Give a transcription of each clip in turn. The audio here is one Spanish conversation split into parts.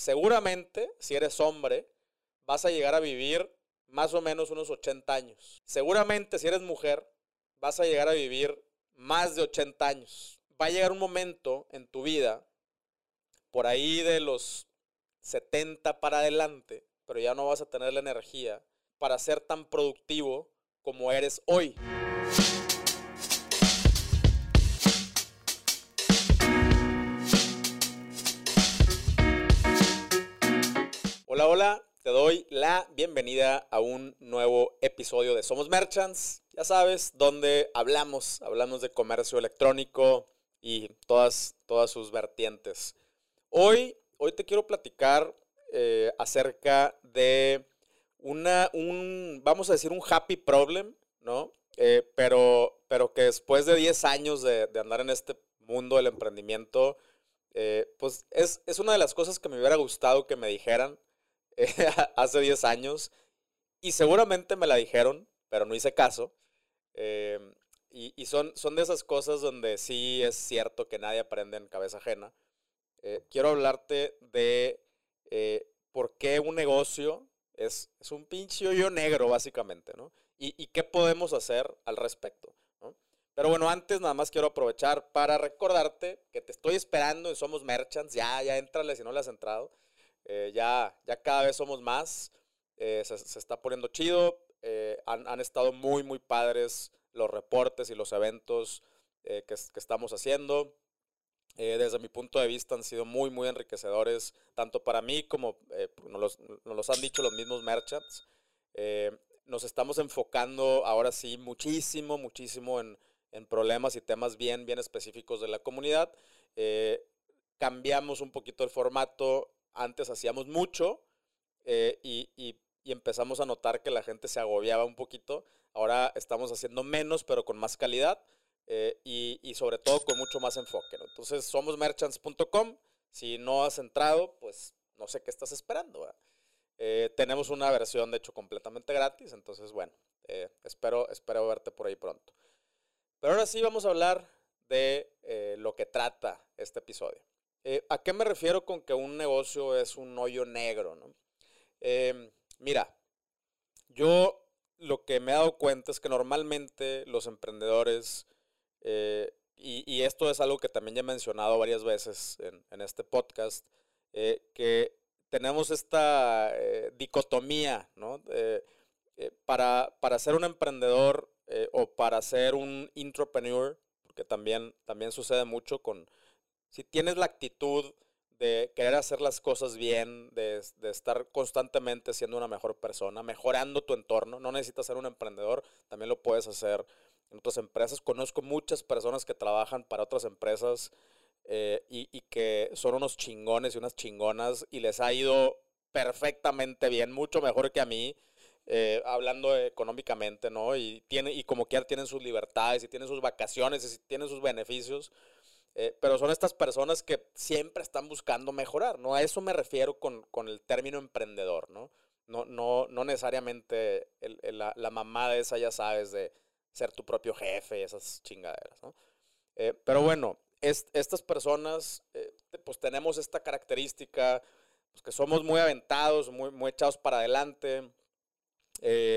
seguramente, si eres hombre, vas a llegar a vivir más o menos unos 80 años. Seguramente, si eres mujer, vas a llegar a vivir más de 80 años. Va a llegar un momento en tu vida, por ahí de los 70 para adelante, pero ya no vas a tener la energía para ser tan productivo como eres hoy. Hola, te doy la bienvenida a un nuevo episodio de Somos Merchants. Ya sabes, donde hablamos, hablamos de comercio electrónico y todas, todas sus vertientes. Hoy, hoy te quiero platicar eh, acerca de una, un, vamos a decir, un happy problem, ¿no? Eh, pero, pero que después de 10 años de, andar en este mundo del emprendimiento, eh, pues es, es, una de las cosas que me hubiera gustado que me dijeran hace 10 años y seguramente me la dijeron, pero no hice caso. Em, y, son, son de esas cosas donde sí es cierto que nadie aprende en cabeza ajena. Eh, quiero hablarte de eh, por qué un negocio es, es un pinche hoyo negro, básicamente, ¿no? Y, y, qué podemos hacer al respecto. ¿no? Pero bueno, antes nada más quiero aprovechar para recordarte que te estoy esperando en Somos Merchants. Ya, ya entrale si no le has entrado. Eh, ya, ya cada vez somos más, eh, se, está poniendo chido, eh, han, estado muy, muy padres los reportes y los eventos que, estamos haciendo. desde mi punto de vista han sido muy, muy enriquecedores, tanto para mí como nos los, han dicho los mismos merchants. nos estamos enfocando ahora sí muchísimo, muchísimo en, en problemas y temas bien, bien específicos de la comunidad. cambiamos un poquito el formato, antes hacíamos mucho eh, y, empezamos a notar que la gente se agobiaba un poquito. Ahora estamos haciendo menos, pero con más calidad eh, y, sobre todo con mucho más enfoque. Entonces, somos merchants.com. Si no has entrado, pues no sé qué estás esperando. Eh, tenemos una versión, de hecho, completamente gratis. Entonces, bueno, espero, espero verte por ahí pronto. Pero ahora sí vamos a hablar de lo que trata este episodio. Eh, ¿A qué me refiero con que un negocio es un hoyo negro? Em, mira, yo lo que me he dado cuenta es que normalmente los emprendedores, eh, y, esto es algo que también ya he mencionado varias veces en, este podcast, eh, que tenemos esta dicotomía, ¿no? para, para ser un emprendedor o para ser un entrepreneur, porque también, también sucede mucho con, si tienes la actitud de querer hacer las cosas bien, de, estar constantemente siendo una mejor persona, mejorando tu entorno, no necesitas ser un emprendedor, también lo puedes hacer en otras empresas. Conozco muchas personas que trabajan para otras empresas eh, y, que son unos chingones y unas chingonas y les ha ido perfectamente bien, mucho mejor que a mí. Eh, hablando económicamente, ¿no? Y, tiene, y como quiera tienen sus libertades y tienen sus vacaciones y tienen sus beneficios. Eh, pero son estas personas que siempre están buscando mejorar, ¿no? A eso me refiero con, el término emprendedor, ¿no? No, no, no necesariamente la, la, mamá de esa, ya sabes, de ser tu propio jefe, esas chingaderas, ¿no? Eh, pero bueno, estas personas, eh, pues tenemos esta característica, pues que somos muy aventados, muy, muy echados para adelante,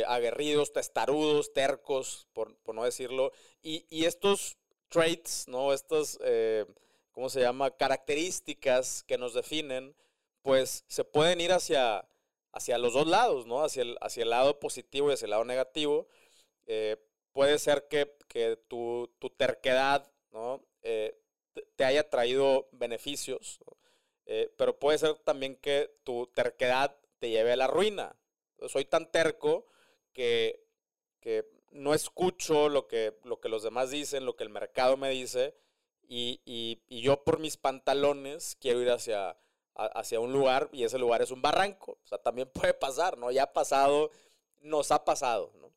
aguerridos, testarudos, tercos, por, por no decirlo, y, y estos traits, ¿no? Estas, eh, ¿cómo se llama? Características que nos definen, pues se pueden ir hacia, hacia los dos lados, ¿no? Hacia el, hacia el lado positivo y hacia el lado negativo. Eh, puede ser que, tu, terquedad, ¿no? Eh, te haya traído beneficios, pero puede ser también que tu terquedad te lleve a la ruina. Soy tan terco que, que no escucho lo que, lo que los demás dicen, lo que el mercado me dice, y, yo por mis pantalones quiero ir hacia, hacia un lugar y ese lugar es un barranco. O sea, también puede pasar, ¿no? Ya ha pasado, nos ha pasado, ¿no?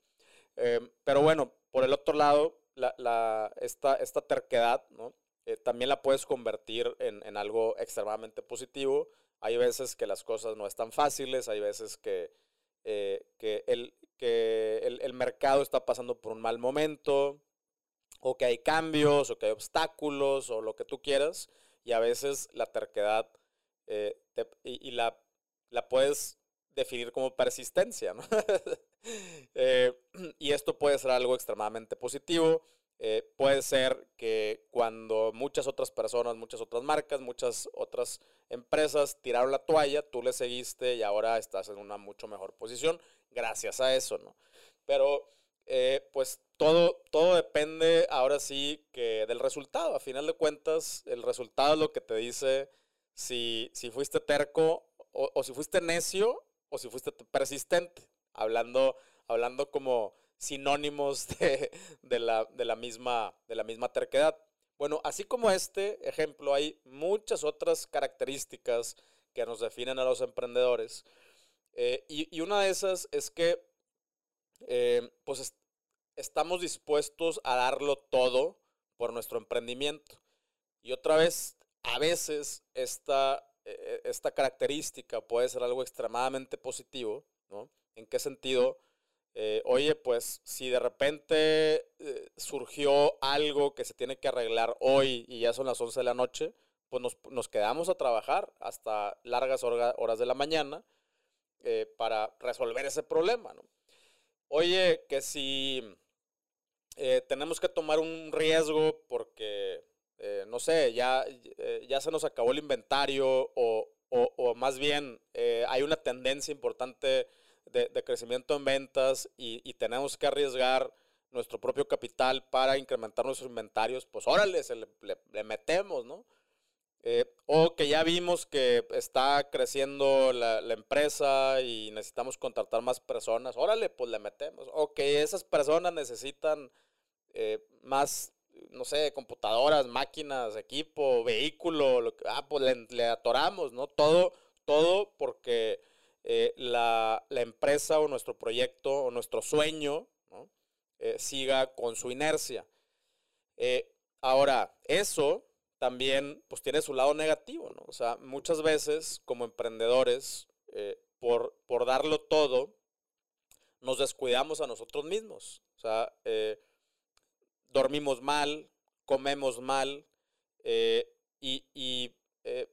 Em, pero bueno, por el otro lado, la, esta, esta terquedad, ¿no? Eh, también la puedes convertir en, algo extremadamente positivo. Hay veces que las cosas no están fáciles, hay veces que, eh, que el, que el, mercado está pasando por un mal momento, o que hay cambios, o que hay obstáculos, o lo que tú quieras, y a veces la terquedad eh, y, la puedes definir como persistencia, ¿no? Eh, y esto puede ser algo extremadamente positivo. Eh, puede ser que cuando muchas otras personas, muchas otras marcas, muchas otras empresas tiraron la toalla, tú le seguiste y ahora estás en una mucho mejor posición gracias a eso, ¿no? Pero eh, pues todo, todo depende ahora sí que del resultado. A final de cuentas, el resultado es lo que te dice si, si fuiste terco o si fuiste necio o si fuiste persistente, hablando, hablando como sinónimos de, la, de, la, misma, de la misma terquedad. Bueno, así como este ejemplo, hay muchas otras características que nos definen a los emprendedores. Eh, y, una de esas es que eh, pues estamos dispuestos a darlo todo por nuestro emprendimiento. Y otra vez, a veces esta, e, e, esta característica puede ser algo extremadamente positivo, ¿no? ¿En qué sentido? Eh, oye, pues si de repente eh, surgió algo que se tiene que arreglar hoy y ya son las 11 de la noche, pues nos, quedamos a trabajar hasta largas horas de la mañana eh, para resolver ese problema, ¿no? Oye, que si tenemos que tomar un riesgo porque eh, no sé, ya, eh, ya se nos acabó el inventario o, más bien eh, hay una tendencia importante de, crecimiento en ventas y, tenemos que arriesgar nuestro propio capital para incrementar nuestros inventarios, pues órale, se le, metemos, ¿no? O que ya vimos que está creciendo la, la, empresa y necesitamos contratar más personas, órale, pues le metemos. O que esas personas necesitan más no sé, computadoras, máquinas, equipo, vehículo, lo que, ah, pues le, atoramos, ¿no? Todo, todo porque eh, la, empresa o nuestro proyecto o nuestro sueño eh, siga con su inercia. Eh, ahora, eso también pues tiene su lado negativo, ¿no? O sea, muchas veces como emprendedores, por, por darlo todo, nos descuidamos a nosotros mismos. O sea, dormimos mal, comemos mal eh, y, eh,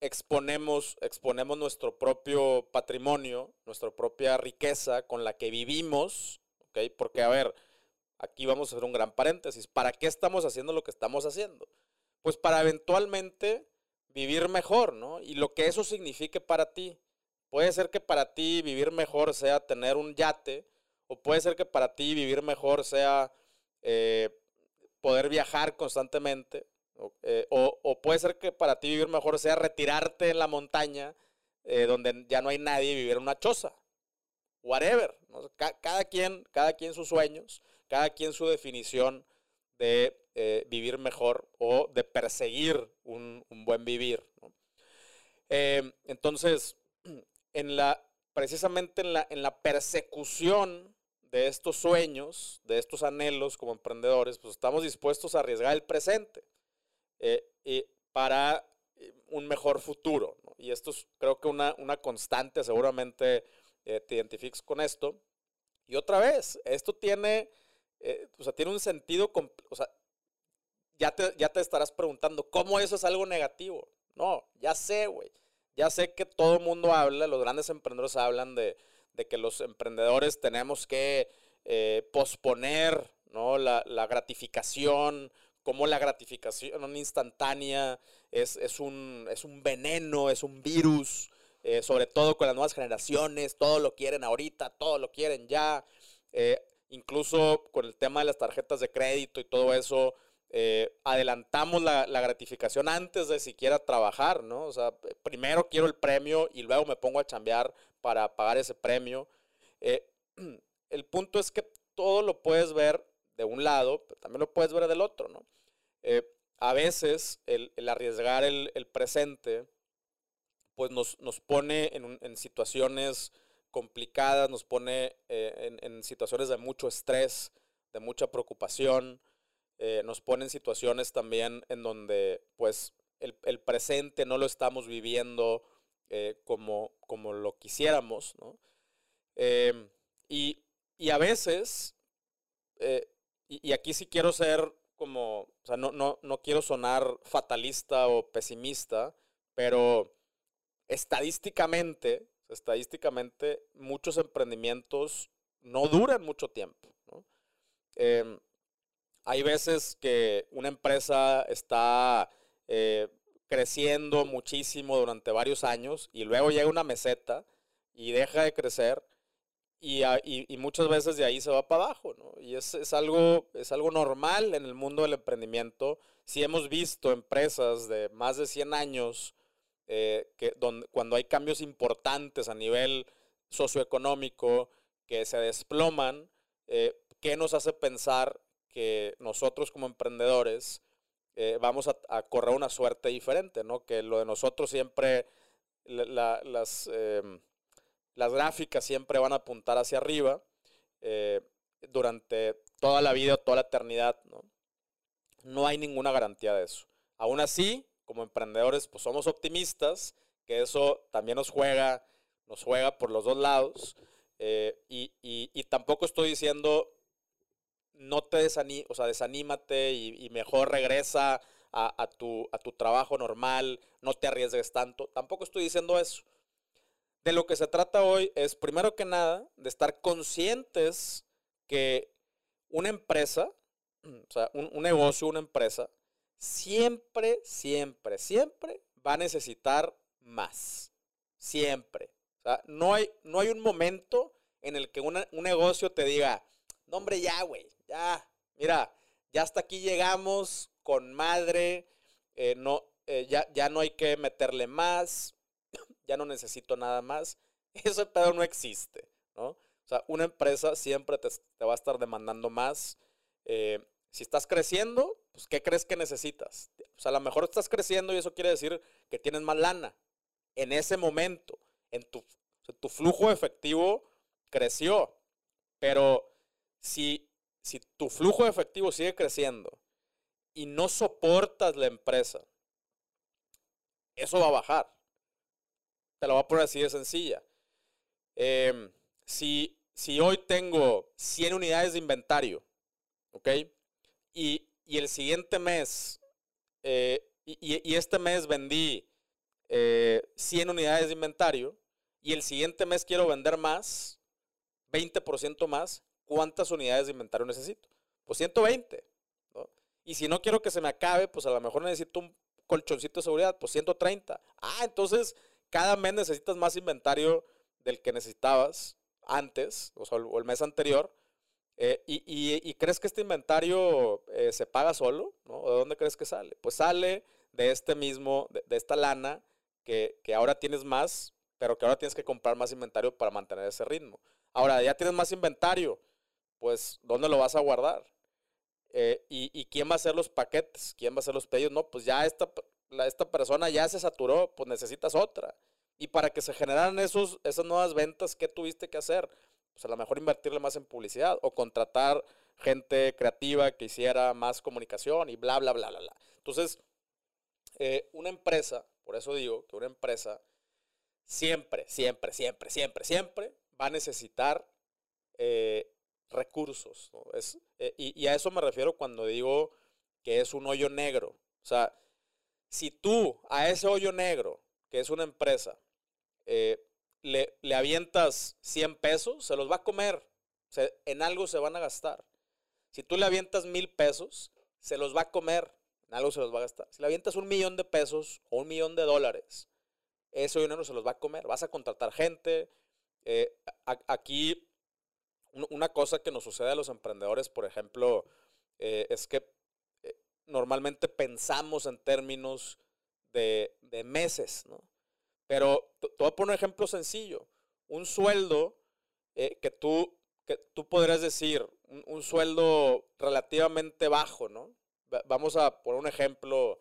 exponemos, exponemos nuestro propio patrimonio, nuestra propia riqueza con la que vivimos, Porque, a ver, aquí vamos a hacer un gran paréntesis. ¿Para qué estamos haciendo lo que estamos haciendo? Pues para eventualmente vivir mejor, ¿no? Y lo que eso signifique para ti. Puede ser que para ti vivir mejor sea tener un yate, o puede ser que para ti vivir mejor sea eh, poder viajar constantemente, eh, o, puede ser que para ti vivir mejor sea retirarte en la montaña, eh, donde ya no hay nadie y vivir en una choza. Whatever. Cada, quien, cada quien sus sueños, cada quien su definición de vivir mejor o de perseguir un, buen vivir. entonces, en la, precisamente en la, en la persecución de estos sueños, de estos anhelos como emprendedores, pues estamos dispuestos a arriesgar el presente eh, y para eh, un mejor futuro. Y esto es creo que una, una constante, seguramente eh, te identificas con esto. Y otra vez, esto tiene, o sea, tiene un sentido, o sea, ya te, ya te estarás preguntando, ¿cómo eso es algo negativo? No, ya sé, güey. Ya sé que todo el mundo habla, los grandes emprendedores hablan de, de que los emprendedores tenemos que eh, posponer ¿no? la, gratificación, como la gratificación instantánea es, es, un, es un veneno, es un virus, eh, sobre todo con las nuevas generaciones, todo lo quieren ahorita, todo lo quieren ya, eh, incluso con el tema de las tarjetas de crédito y todo eso, adelantamos la, la, gratificación antes de siquiera trabajar, ¿no? O sea, primero quiero el premio y luego me pongo a chambear para pagar ese premio. Eh, el punto es que todo lo puedes ver de un lado, pero también lo puedes ver del otro, ¿no? Eh, a veces el, arriesgar el, presente, pues nos, pone en, situaciones complicadas, nos pone eh, en, situaciones de mucho estrés, de mucha preocupación, nos pone en situaciones también en donde pues el, el presente no lo estamos viviendo eh, como, como lo quisiéramos, ¿no? Em, y, a veces, eh, y, aquí sí quiero ser como, o sea, no, no, no quiero sonar fatalista o pesimista, pero estadísticamente, estadísticamente, muchos emprendimientos no duran mucho tiempo. Em, hay veces que una empresa está eh, creciendo muchísimo durante varios años y luego llega una meseta y deja de crecer y, muchas veces de ahí se va para abajo, Y es, algo, es algo normal en el mundo del emprendimiento. Si hemos visto empresas de más de 100 años, eh, que, cuando hay cambios importantes a nivel socioeconómico que se desploman, eh, ¿qué nos hace pensar que nosotros como emprendedores eh, vamos a, correr una suerte diferente, ¿no? Que lo de nosotros siempre, las, em, las gráficas siempre van a apuntar hacia arriba eh, durante toda la vida, toda la eternidad, ¿no? No hay ninguna garantía de eso. Aún así, como emprendedores, pues somos optimistas, que eso también nos juega, nos juega por los dos lados. Eh, y, y, tampoco estoy diciendo no te o sea, desanímate y, mejor regresa a, tu, a tu trabajo normal, no te arriesgues tanto. Tampoco estoy diciendo eso. De lo que se trata hoy es, primero que nada, de estar conscientes que una empresa, o sea, un, un negocio, una empresa, siempre, siempre, siempre va a necesitar más. Siempre. O sea, no hay, no hay un momento en el que un negocio te diga, no hombre, ya, güey, ya, mira, ya hasta aquí llegamos con madre, eh, no, eh, ya, ya no hay que meterle más, ya no necesito nada más. Ese pedo no existe, ¿no? O sea, una empresa siempre te, va a estar demandando más. Eh, si estás creciendo, pues, ¿qué crees que necesitas? O sea, a lo mejor estás creciendo y eso quiere decir que tienes más lana. En ese momento, en tu, tu flujo efectivo creció. Pero si si tu flujo de efectivo sigue creciendo y no soportas la empresa, eso va a bajar. Te lo voy a poner así de sencilla. Em, si, si, hoy tengo 100 unidades de inventario, ¿ok? Y, el siguiente mes, eh, y, este mes vendí 100 eh, unidades de inventario, y el siguiente mes quiero vender más, 20% más, ¿cuántas unidades de inventario necesito? Pues 120. ¿no? Y si no quiero que se me acabe, pues a lo mejor necesito un colchoncito de seguridad, pues 130. Ah, entonces cada mes necesitas más inventario del que necesitabas antes, o sea, el mes anterior. Eh, y, crees que este inventario eh, se paga solo? ¿no? ¿De dónde crees que sale? Pues sale de este mismo, de, esta lana que, que, ahora tienes más, pero que ahora tienes que comprar más inventario para mantener ese ritmo. Ahora ya tienes más inventario, pues, ¿dónde lo vas a guardar? Eh, y, quién va a hacer los paquetes? ¿Quién va a hacer los pedidos? No, pues ya esta, esta persona ya se saturó, pues necesitas otra. Y para que se generaran esos, esas nuevas ventas, ¿qué tuviste que hacer? Pues a lo mejor invertirle más en publicidad o contratar gente creativa que hiciera más comunicación y bla, bla, bla, bla, bla. Entonces, eh, una empresa, por eso digo que una empresa siempre, siempre, siempre, siempre, siempre va a necesitar eh, recursos. Es, eh, y, a eso me refiero cuando digo que es un hoyo negro. O sea, si tú a ese hoyo negro, que es una empresa, eh, le, le, avientas 100 pesos, se los va a comer. en algo se van a gastar. Si tú le avientas mil pesos, se los va a comer. En algo se los va a gastar. Si le avientas un millón de pesos o un millón de dólares, ese dinero se los va a comer. Vas a contratar gente. Eh, aquí una cosa que nos sucede a los emprendedores, por ejemplo, eh, es que eh, normalmente pensamos en términos de, meses, ¿no? Pero te voy a poner un ejemplo sencillo. Un sueldo eh, que, tú, que tú podrías decir, un, sueldo relativamente bajo, ¿no? Vamos a poner un ejemplo,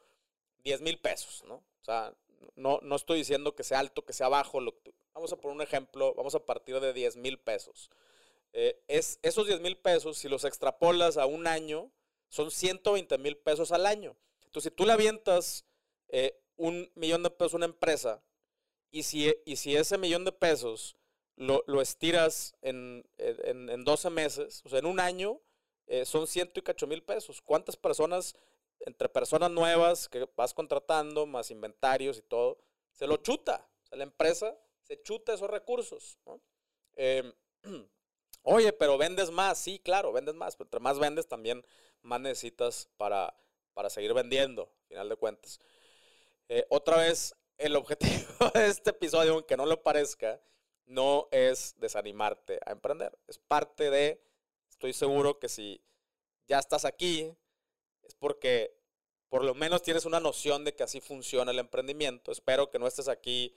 10 mil pesos, ¿no? O sea, no, no estoy diciendo que sea alto, que sea bajo. Vamos a poner un ejemplo, vamos a partir de 10 mil pesos. Eh, es, esos 10 mil pesos, si los extrapolas a un año, son 120 mil pesos al año. Entonces, si tú le avientas eh, un millón de pesos a una empresa y si, y si ese millón de pesos lo, estiras en, en, 12 meses, o sea, en un año, eh, son ciento y cacho mil pesos. ¿Cuántas personas, entre personas nuevas que vas contratando, más inventarios y todo, se lo chuta? O sea, la empresa se chuta esos recursos. Em, oye, pero vendes más, sí, claro, vendes más, pero entre más vendes también más necesitas para, para seguir vendiendo, al final de cuentas. Eh, otra vez, el objetivo de este episodio, aunque no lo parezca, no es desanimarte a emprender. Es parte de, estoy seguro que si ya estás aquí, es porque por lo menos tienes una noción de que así funciona el emprendimiento. Espero que no estés aquí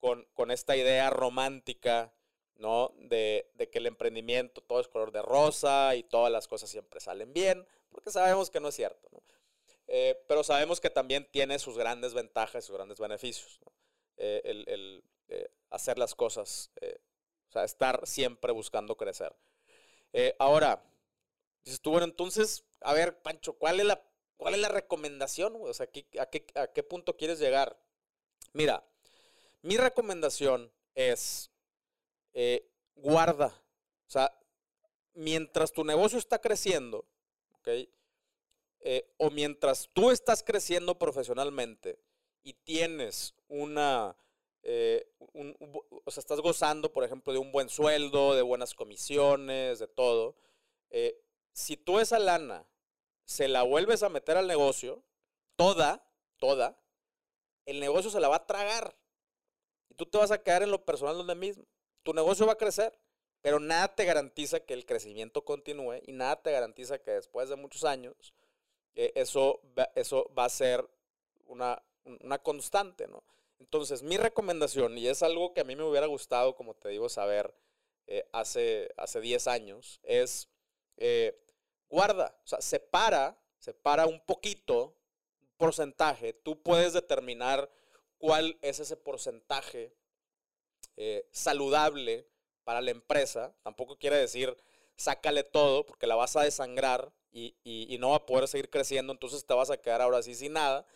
con, con esta idea romántica, ¿no? De, de, que el emprendimiento todo es color de rosa y todas las cosas siempre salen bien, porque sabemos que no es cierto, ¿no? Eh, pero sabemos que también tiene sus grandes ventajas, sus grandes beneficios. Eh, el, el eh, hacer las cosas, o sea, estar siempre buscando crecer. ahora, dices tú, bueno, entonces, a ver, Pancho, ¿cuál es la, cuál es la recomendación? O sea, ¿a qué, ¿a qué punto quieres llegar? Mira, mi recomendación es guarda. O sea, mientras tu negocio está creciendo, ¿ok? Eh, o mientras tú estás creciendo profesionalmente y tienes una, eh, o sea, estás gozando, por ejemplo, de un buen sueldo, de buenas comisiones, de todo, eh, si tú esa lana se la vuelves a meter al negocio, toda, toda, el negocio se la va a tragar. Y tú te vas a quedar en lo personal donde mismo. Tu negocio va a crecer, pero nada te garantiza que el crecimiento continúe y nada te garantiza que después de muchos años eh, eso, eso va a ser una, una constante, ¿no? Entonces, mi recomendación, y es algo que a mí me hubiera gustado, como te digo, saber eh, hace, hace 10 años, es eh, guarda, o sea, separa, separa un poquito, porcentaje, tú puedes determinar cuál es ese porcentaje saludable para la empresa, tampoco quiere decir sácale todo porque la vas a desangrar y, no va a poder seguir creciendo, entonces te vas a quedar ahora sí sin nada.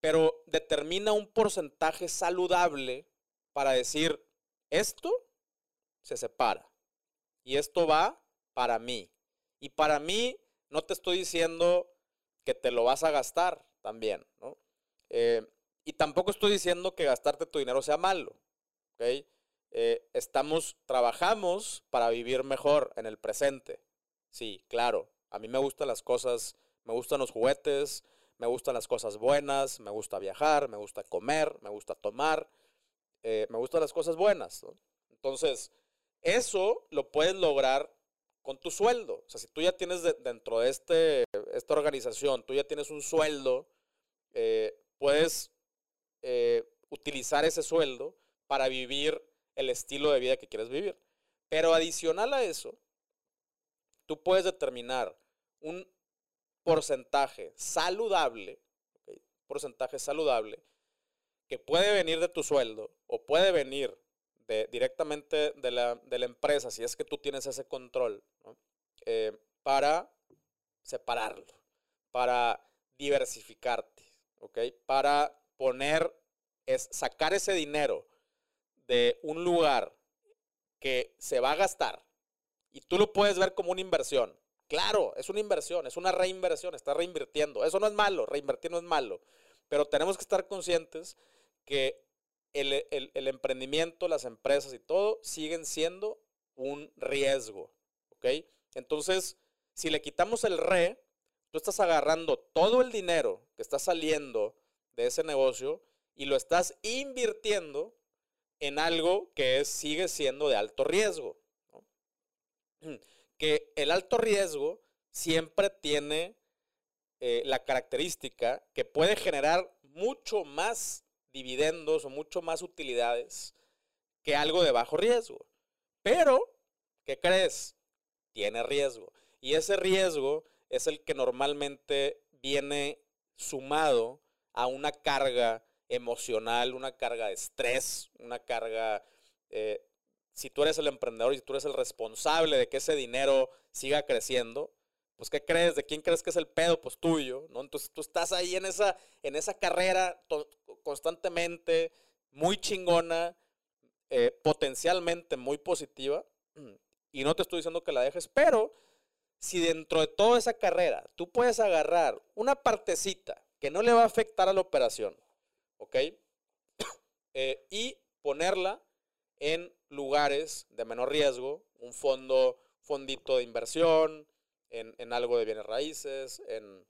Pero determina un porcentaje saludable para decir, esto se separa y esto va para mí. Y para mí, no te estoy diciendo que te lo vas a gastar también, ¿no? Eh, y tampoco estoy diciendo que gastarte tu dinero sea malo, ¿ok? Eh, estamos, trabajamos para vivir mejor en el presente. Sí, claro, a mí me gustan las cosas, me gustan los juguetes, me gustan las cosas buenas, me gusta viajar, me gusta comer, me gusta tomar, eh, me gustan las cosas buenas. Entonces, eso lo puedes lograr con tu sueldo. O sea, si tú ya tienes dentro de este, esta organización, tú ya tienes un sueldo, eh, puedes utilizar ese sueldo para vivir el estilo de vida que quieres vivir. Pero adicional a eso, tú puedes determinar un porcentaje saludable, porcentaje saludable, que puede venir de tu sueldo o puede venir de, directamente de la, empresa, si es que tú tienes ese control, eh, para separarlo, para diversificarte, para poner, es sacar ese dinero de un lugar que se va a gastar y tú lo puedes ver como una inversión. Claro, es una inversión, es una reinversión, está reinvirtiendo. Eso no es malo, reinvertir no es malo. Pero tenemos que estar conscientes que el, emprendimiento, las empresas y todo siguen siendo un riesgo. ¿Ok? Entonces, si le quitamos el re, tú estás agarrando todo el dinero que está saliendo de ese negocio y lo estás invirtiendo en algo que sigue siendo de alto riesgo que el alto riesgo siempre tiene eh, la característica que puede generar mucho más dividendos o mucho más utilidades que algo de bajo riesgo. Pero, ¿qué crees? Tiene riesgo. Y ese riesgo es el que normalmente viene sumado a una carga emocional, una carga de estrés, una carga eh, si tú eres el emprendedor y tú eres el responsable de que ese dinero siga creciendo, pues ¿qué crees? ¿De quién crees que es el pedo? Pues tuyo, ¿no? Entonces tú estás ahí en esa, en esa carrera constantemente, muy chingona, eh, potencialmente muy positiva, y no te estoy diciendo que la dejes, pero si dentro de toda esa carrera tú puedes agarrar una partecita que no le va a afectar a la operación, ¿ok? Eh, y ponerla en lugares de menor riesgo, un fondo, fondito de inversión, en, en algo de bienes raíces, en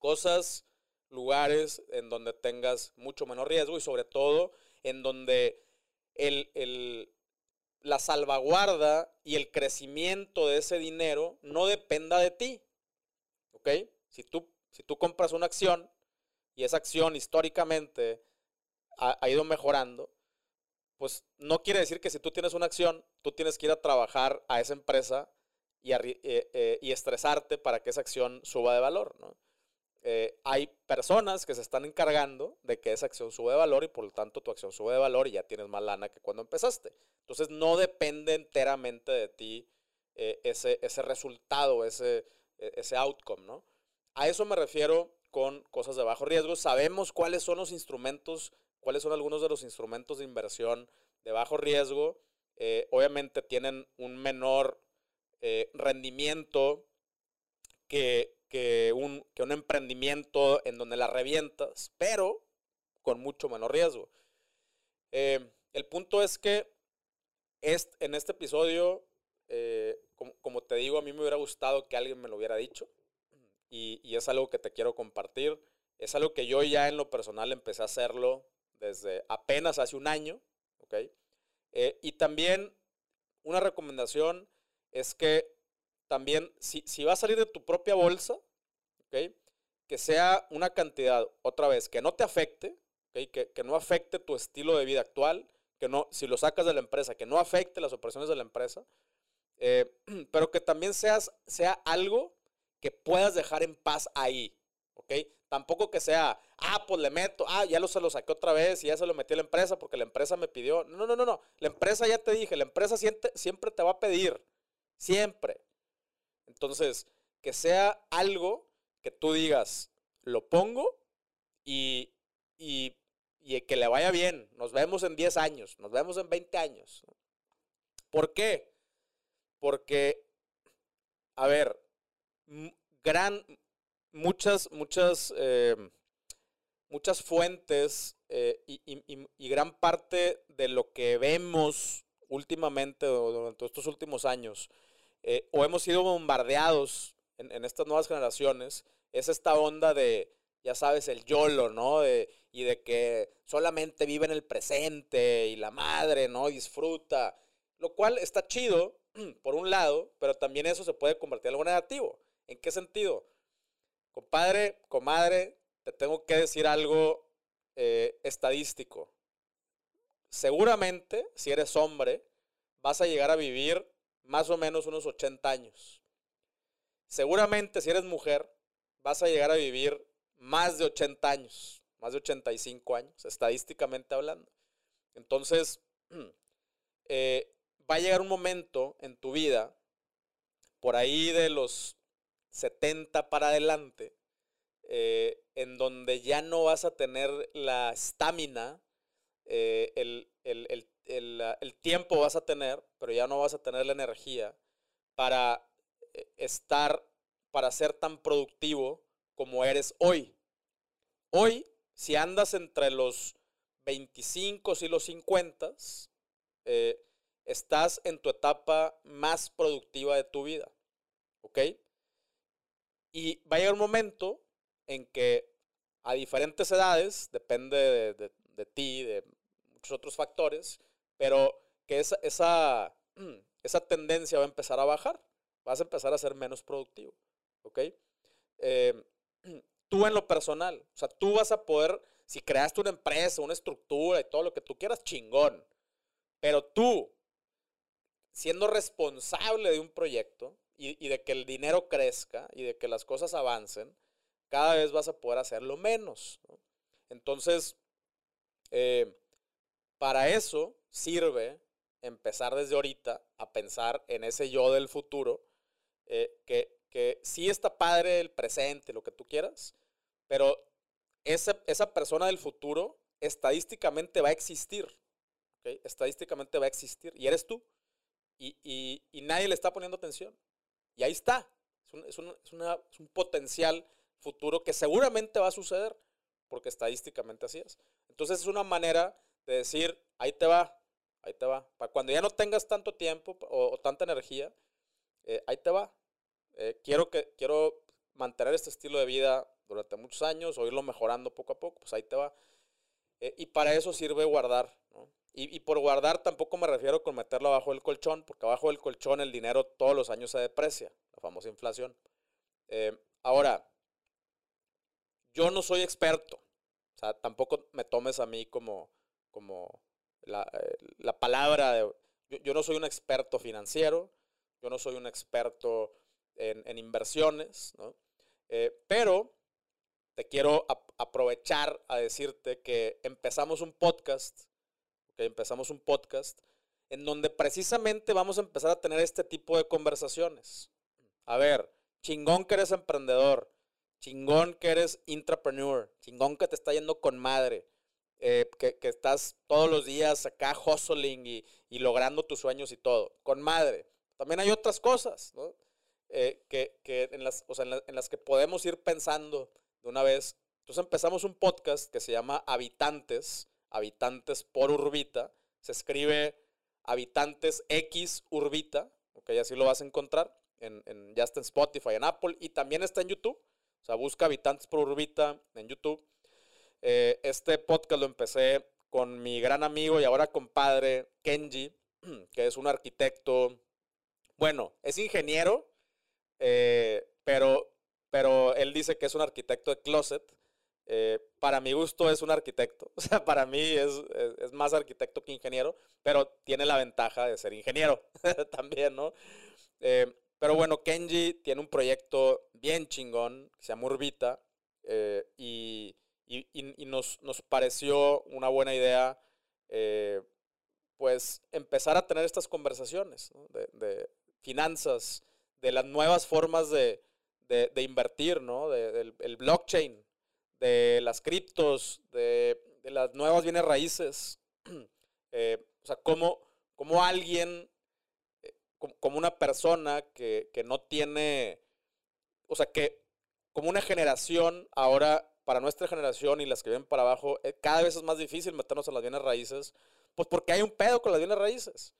cosas, lugares en donde tengas mucho menor riesgo y sobre todo en donde el, el, la salvaguarda y el crecimiento de ese dinero no dependa de ti. ¿Ok? Si tú, si tú compras una acción y esa acción históricamente ha, ido mejorando, pues no quiere decir que si tú tienes una acción, tú tienes que ir a trabajar a esa empresa y, eh, eh, estresarte para que esa acción suba de valor. ¿no? Eh, hay personas que se están encargando de que esa acción sube de valor y por lo tanto tu acción sube de valor y ya tienes más lana que cuando empezaste. Entonces no depende enteramente de ti ese, ese resultado, ese, e, ese outcome, ¿no? A eso me refiero con cosas de bajo riesgo. Sabemos cuáles son los instrumentos, cuáles son algunos de los instrumentos de inversión de bajo riesgo. Eh, obviamente tienen un menor rendimiento que, que un, que un emprendimiento en donde la revientas, pero con mucho menor riesgo. Eh, el punto es que en este episodio, eh, como, te digo, a mí me hubiera gustado que alguien me lo hubiera dicho y, es algo que te quiero compartir. Es algo que yo ya en lo personal empecé a hacerlo desde apenas hace un año, ¿ok? Eh, y también una recomendación es que también, si, si va a salir de tu propia bolsa, ¿ok? Que sea una cantidad, otra vez, que no te afecte, ¿ok? Que, que no afecte tu estilo de vida actual, que no, si lo sacas de la empresa, que no afecte las operaciones de la empresa, eh, pero que también seas, sea algo que puedas dejar en paz ahí, ¿ok? Tampoco que sea, ah, pues le meto, ah, ya lo se lo saqué otra vez y ya se lo metí a la empresa porque la empresa me pidió. No, no, no, no. La empresa ya te dije, la empresa siempre, te va a pedir. Siempre. Entonces, que sea algo que tú digas, lo pongo y, y, y, que le vaya bien. Nos vemos en 10 años, nos vemos en 20 años. ¿Por qué? Porque, a ver, gran, muchas, muchas, eh, muchas fuentes eh, y, y, gran parte de lo que vemos últimamente durante estos últimos años eh, o hemos sido bombardeados en, estas nuevas generaciones, es esta onda de, ya sabes, el YOLO, ¿no? y de que solamente vive en el presente y la madre, ¿no? Disfruta. Lo cual está chido, por un lado, pero también eso se puede convertir en algo negativo. ¿En qué sentido? Compadre, comadre, te tengo que decir algo eh, estadístico. Seguramente, si eres hombre, vas a llegar a vivir más o menos unos 80 años. Seguramente si eres mujer, vas a llegar a vivir más de 80 años, más de 85 años, estadísticamente hablando. Entonces, eh, va a llegar un momento en tu vida, por ahí de los 70 para adelante, eh, en donde ya no vas a tener la estamina, eh, el, el, el, el, tiempo vas a tener, pero ya no vas a tener la energía para eh, estar, para ser tan productivo como eres hoy. Hoy, si andas entre los 25 y los 50, eh, estás en tu etapa más productiva de tu vida. ¿Ok? Y va a llegar un momento en que a diferentes edades, depende de, de, de ti, de muchos otros factores, pero que esa, esa, esa tendencia va a empezar a bajar, vas a empezar a ser menos productivo, ¿ok? Eh, tú en lo personal, o sea, tú vas a poder, si creaste una empresa, una estructura y todo lo que tú quieras, chingón, pero tú, siendo responsable de un proyecto y, y de que el dinero crezca y de que las cosas avancen, cada vez vas a poder hacerlo menos. ¿no? Entonces, eh, para eso sirve empezar desde ahorita a pensar en ese yo del futuro, eh, que, que sí está padre el presente, lo que tú quieras, pero esa, esa persona del futuro estadísticamente va a existir. ¿okay? Estadísticamente va a existir. Y eres tú. Y, y, y, nadie le está poniendo atención. Y ahí está. Es un, es, un, es, un potencial futuro que seguramente va a suceder, porque estadísticamente así es. Entonces es una manera de decir, ahí te va, ahí te va. Para cuando ya no tengas tanto tiempo o, tanta energía, eh, ahí te va. Eh, quiero, que, quiero mantener este estilo de vida durante muchos años o irlo mejorando poco a poco, pues ahí te va. Eh, y para eso sirve guardar. Y, por guardar tampoco me refiero con meterlo abajo del colchón, porque abajo del colchón el dinero todos los años se deprecia, la famosa inflación. ahora, yo no soy experto. O sea, tampoco me tomes a mí como, como la, la palabra de... Yo, no soy un experto financiero, yo no soy un experto en, inversiones, ¿no? Eh, pero te quiero aprovechar a decirte que empezamos un podcast, que empezamos un podcast en donde precisamente vamos a empezar a tener este tipo de conversaciones. A ver, chingón que eres emprendedor, chingón que eres intrapreneur, chingón que te está yendo con madre, eh, que, estás todos los días acá hustling y, logrando tus sueños y todo, con madre. También hay otras cosas, ¿no? Eh, que, en, las, en, las que podemos ir pensando de una vez. Entonces empezamos un podcast que se llama Habitantes, Habitantes por Urbita. Se escribe Habitantes X Urbita, ok, así lo vas a encontrar. En, en, ya está en Spotify, en Apple y también está en YouTube. O sea, busca Habitantes por Urbita en YouTube. Eh, este podcast lo empecé con mi gran amigo y ahora compadre Kenji, que es un arquitecto. Bueno, es ingeniero, eh, pero, pero él dice que es un arquitecto de closet. Eh, para mi gusto es un arquitecto. O sea, para mí es, más arquitecto que ingeniero, pero tiene la ventaja de ser ingeniero también, ¿no? Eh, pero bueno, Kenji tiene un proyecto bien chingón que se llama Urbita y, y, nos, nos, pareció una buena idea pues empezar a tener estas conversaciones de, finanzas, de las nuevas formas de, invertir, ¿no? del el blockchain, de las criptos, de, las nuevas bienes raíces. Eh, o sea, cómo, alguien, eh, como una persona que, no tiene, o sea, que como una generación, ahora para nuestra generación y las que vienen para abajo, eh, cada vez es más difícil meternos en las bienes raíces, pues porque hay un pedo con las bienes raíces.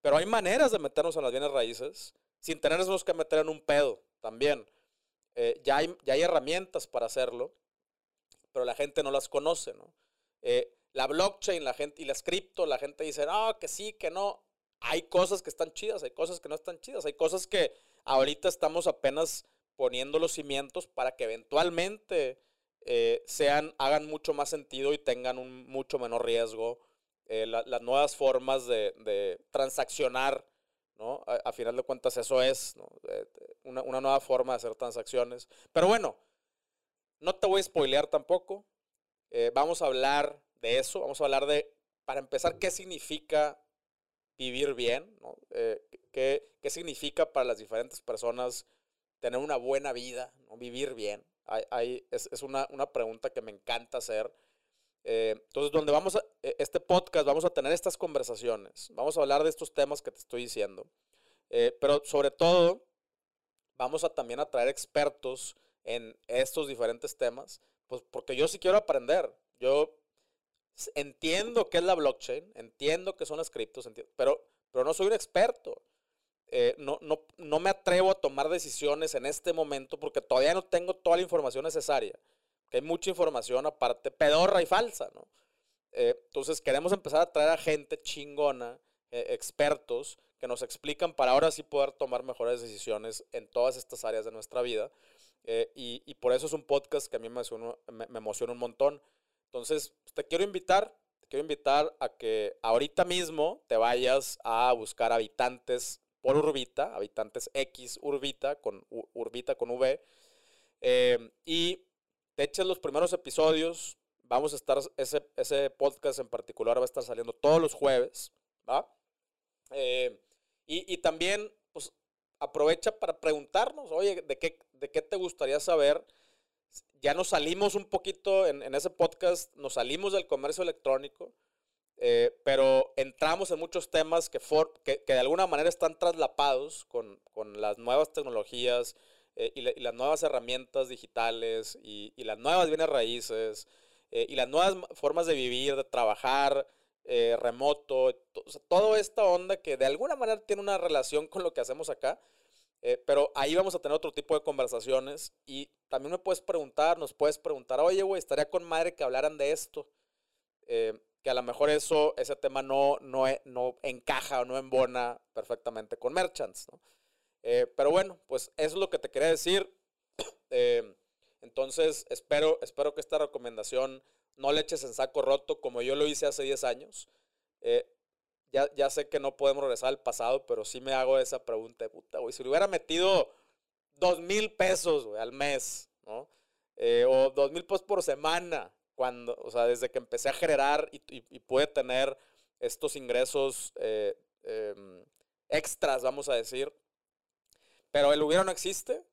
Pero hay maneras de meternos en las bienes raíces sin tenernos que meter en un pedo también. Ya, hay, ya hay herramientas para hacerlo, pero la gente no las conoce, ¿no? Eh, la blockchain, la gente y la cripto, la gente dice, no, que sí, que no. Hay cosas que están chidas, hay cosas que no están chidas, hay cosas que ahorita estamos apenas poniendo los cimientos para que eventualmente eh, sean, hagan mucho más sentido y tengan un mucho menor riesgo. las nuevas formas de, de transaccionar a, final de cuentas eso es, una, nueva forma de hacer transacciones. Pero bueno, no te voy a spoilear tampoco. Eh, vamos a hablar de eso, vamos a hablar de, para empezar, qué significa vivir bien, eh, qué, significa para las diferentes personas tener una buena vida, ¿no? vivir bien. es, es una, una, pregunta que me encanta hacer. Eh, entonces, donde vamos a, e, este podcast, vamos a tener estas conversaciones, vamos a hablar de estos temas que te estoy diciendo, pero sobre todo, vamos a también a traer expertos en estos diferentes temas, pues porque yo sí quiero aprender, yo entiendo qué es la blockchain, entiendo qué son las criptos, pero, pero no soy un experto. Eh, no, no, no me atrevo a tomar decisiones en este momento porque todavía no tengo toda la información necesaria que hay mucha información aparte, pedorra y falsa, ¿no? Eh, entonces queremos empezar a traer a gente chingona, eh, expertos, que nos explican para ahora sí poder tomar mejores decisiones en todas estas áreas de nuestra vida. Eh, y, por eso es un podcast que a mí me, emociona un montón. Entonces, te quiero invitar, te quiero invitar a que ahorita mismo te vayas a buscar habitantes por Urbita, habitantes X Urbita, con Urbita con V, y te eches los primeros episodios. Vamos a estar, ese, ese podcast en particular va a estar saliendo todos los jueves, ¿va? Eh, y, también, pues, aprovecha para preguntarnos, oye, ¿de qué, de qué te gustaría saber? Ya nos salimos un poquito en, ese podcast, nos salimos del comercio electrónico, eh, pero entramos en muchos temas que, que, que, de alguna manera están traslapados con, con las nuevas tecnologías, eh, y, las nuevas herramientas digitales y, las nuevas bienes raíces eh, y las nuevas formas de vivir, de trabajar eh, remoto, toda esta onda que de alguna manera tiene una relación con lo que hacemos acá. Eh, pero ahí vamos a tener otro tipo de conversaciones y también me puedes preguntar, nos puedes preguntar, oye, güey, estaría con madre que hablaran de esto. Eh, que a lo mejor eso, ese tema no, no, e, no encaja o no embona perfectamente con Merchants. ¿no? pero bueno, pues eso es lo que te quería decir. entonces, espero, espero que esta recomendación no le eches en saco roto como yo lo hice hace 10 años. Eh, ya, ya, sé que no podemos regresar al pasado, pero sí me hago esa pregunta de puta, güey. Si le hubiera metido dos mil pesos, al mes. Eh, o dos mil pesos por semana, cuando, o sea, desde que empecé a generar y, y, pude tener estos ingresos eh, em, extras, vamos a decir. Pero el hubiera no existe.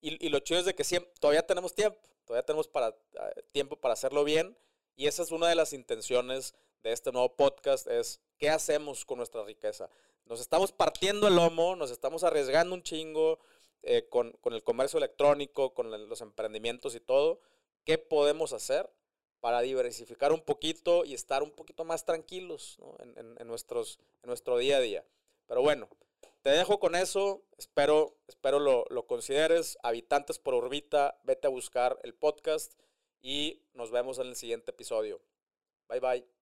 Y, y, lo chido es de que siempre, todavía tenemos tiempo. Todavía tenemos para, eh, tiempo para hacerlo bien y esa es una de las intenciones de este nuevo podcast, es qué hacemos con nuestra riqueza. Nos estamos partiendo el lomo, nos estamos arriesgando un chingo eh, con, el comercio electrónico, con los emprendimientos y todo. ¿Qué podemos hacer para diversificar un poquito y estar un poquito más tranquilos en, nuestros, en nuestro día a día? Pero bueno, te dejo con eso. Espero, espero lo, lo consideres. Habitantes por Orbita, vete a buscar el podcast y nos vemos en el siguiente episodio. Bye bye.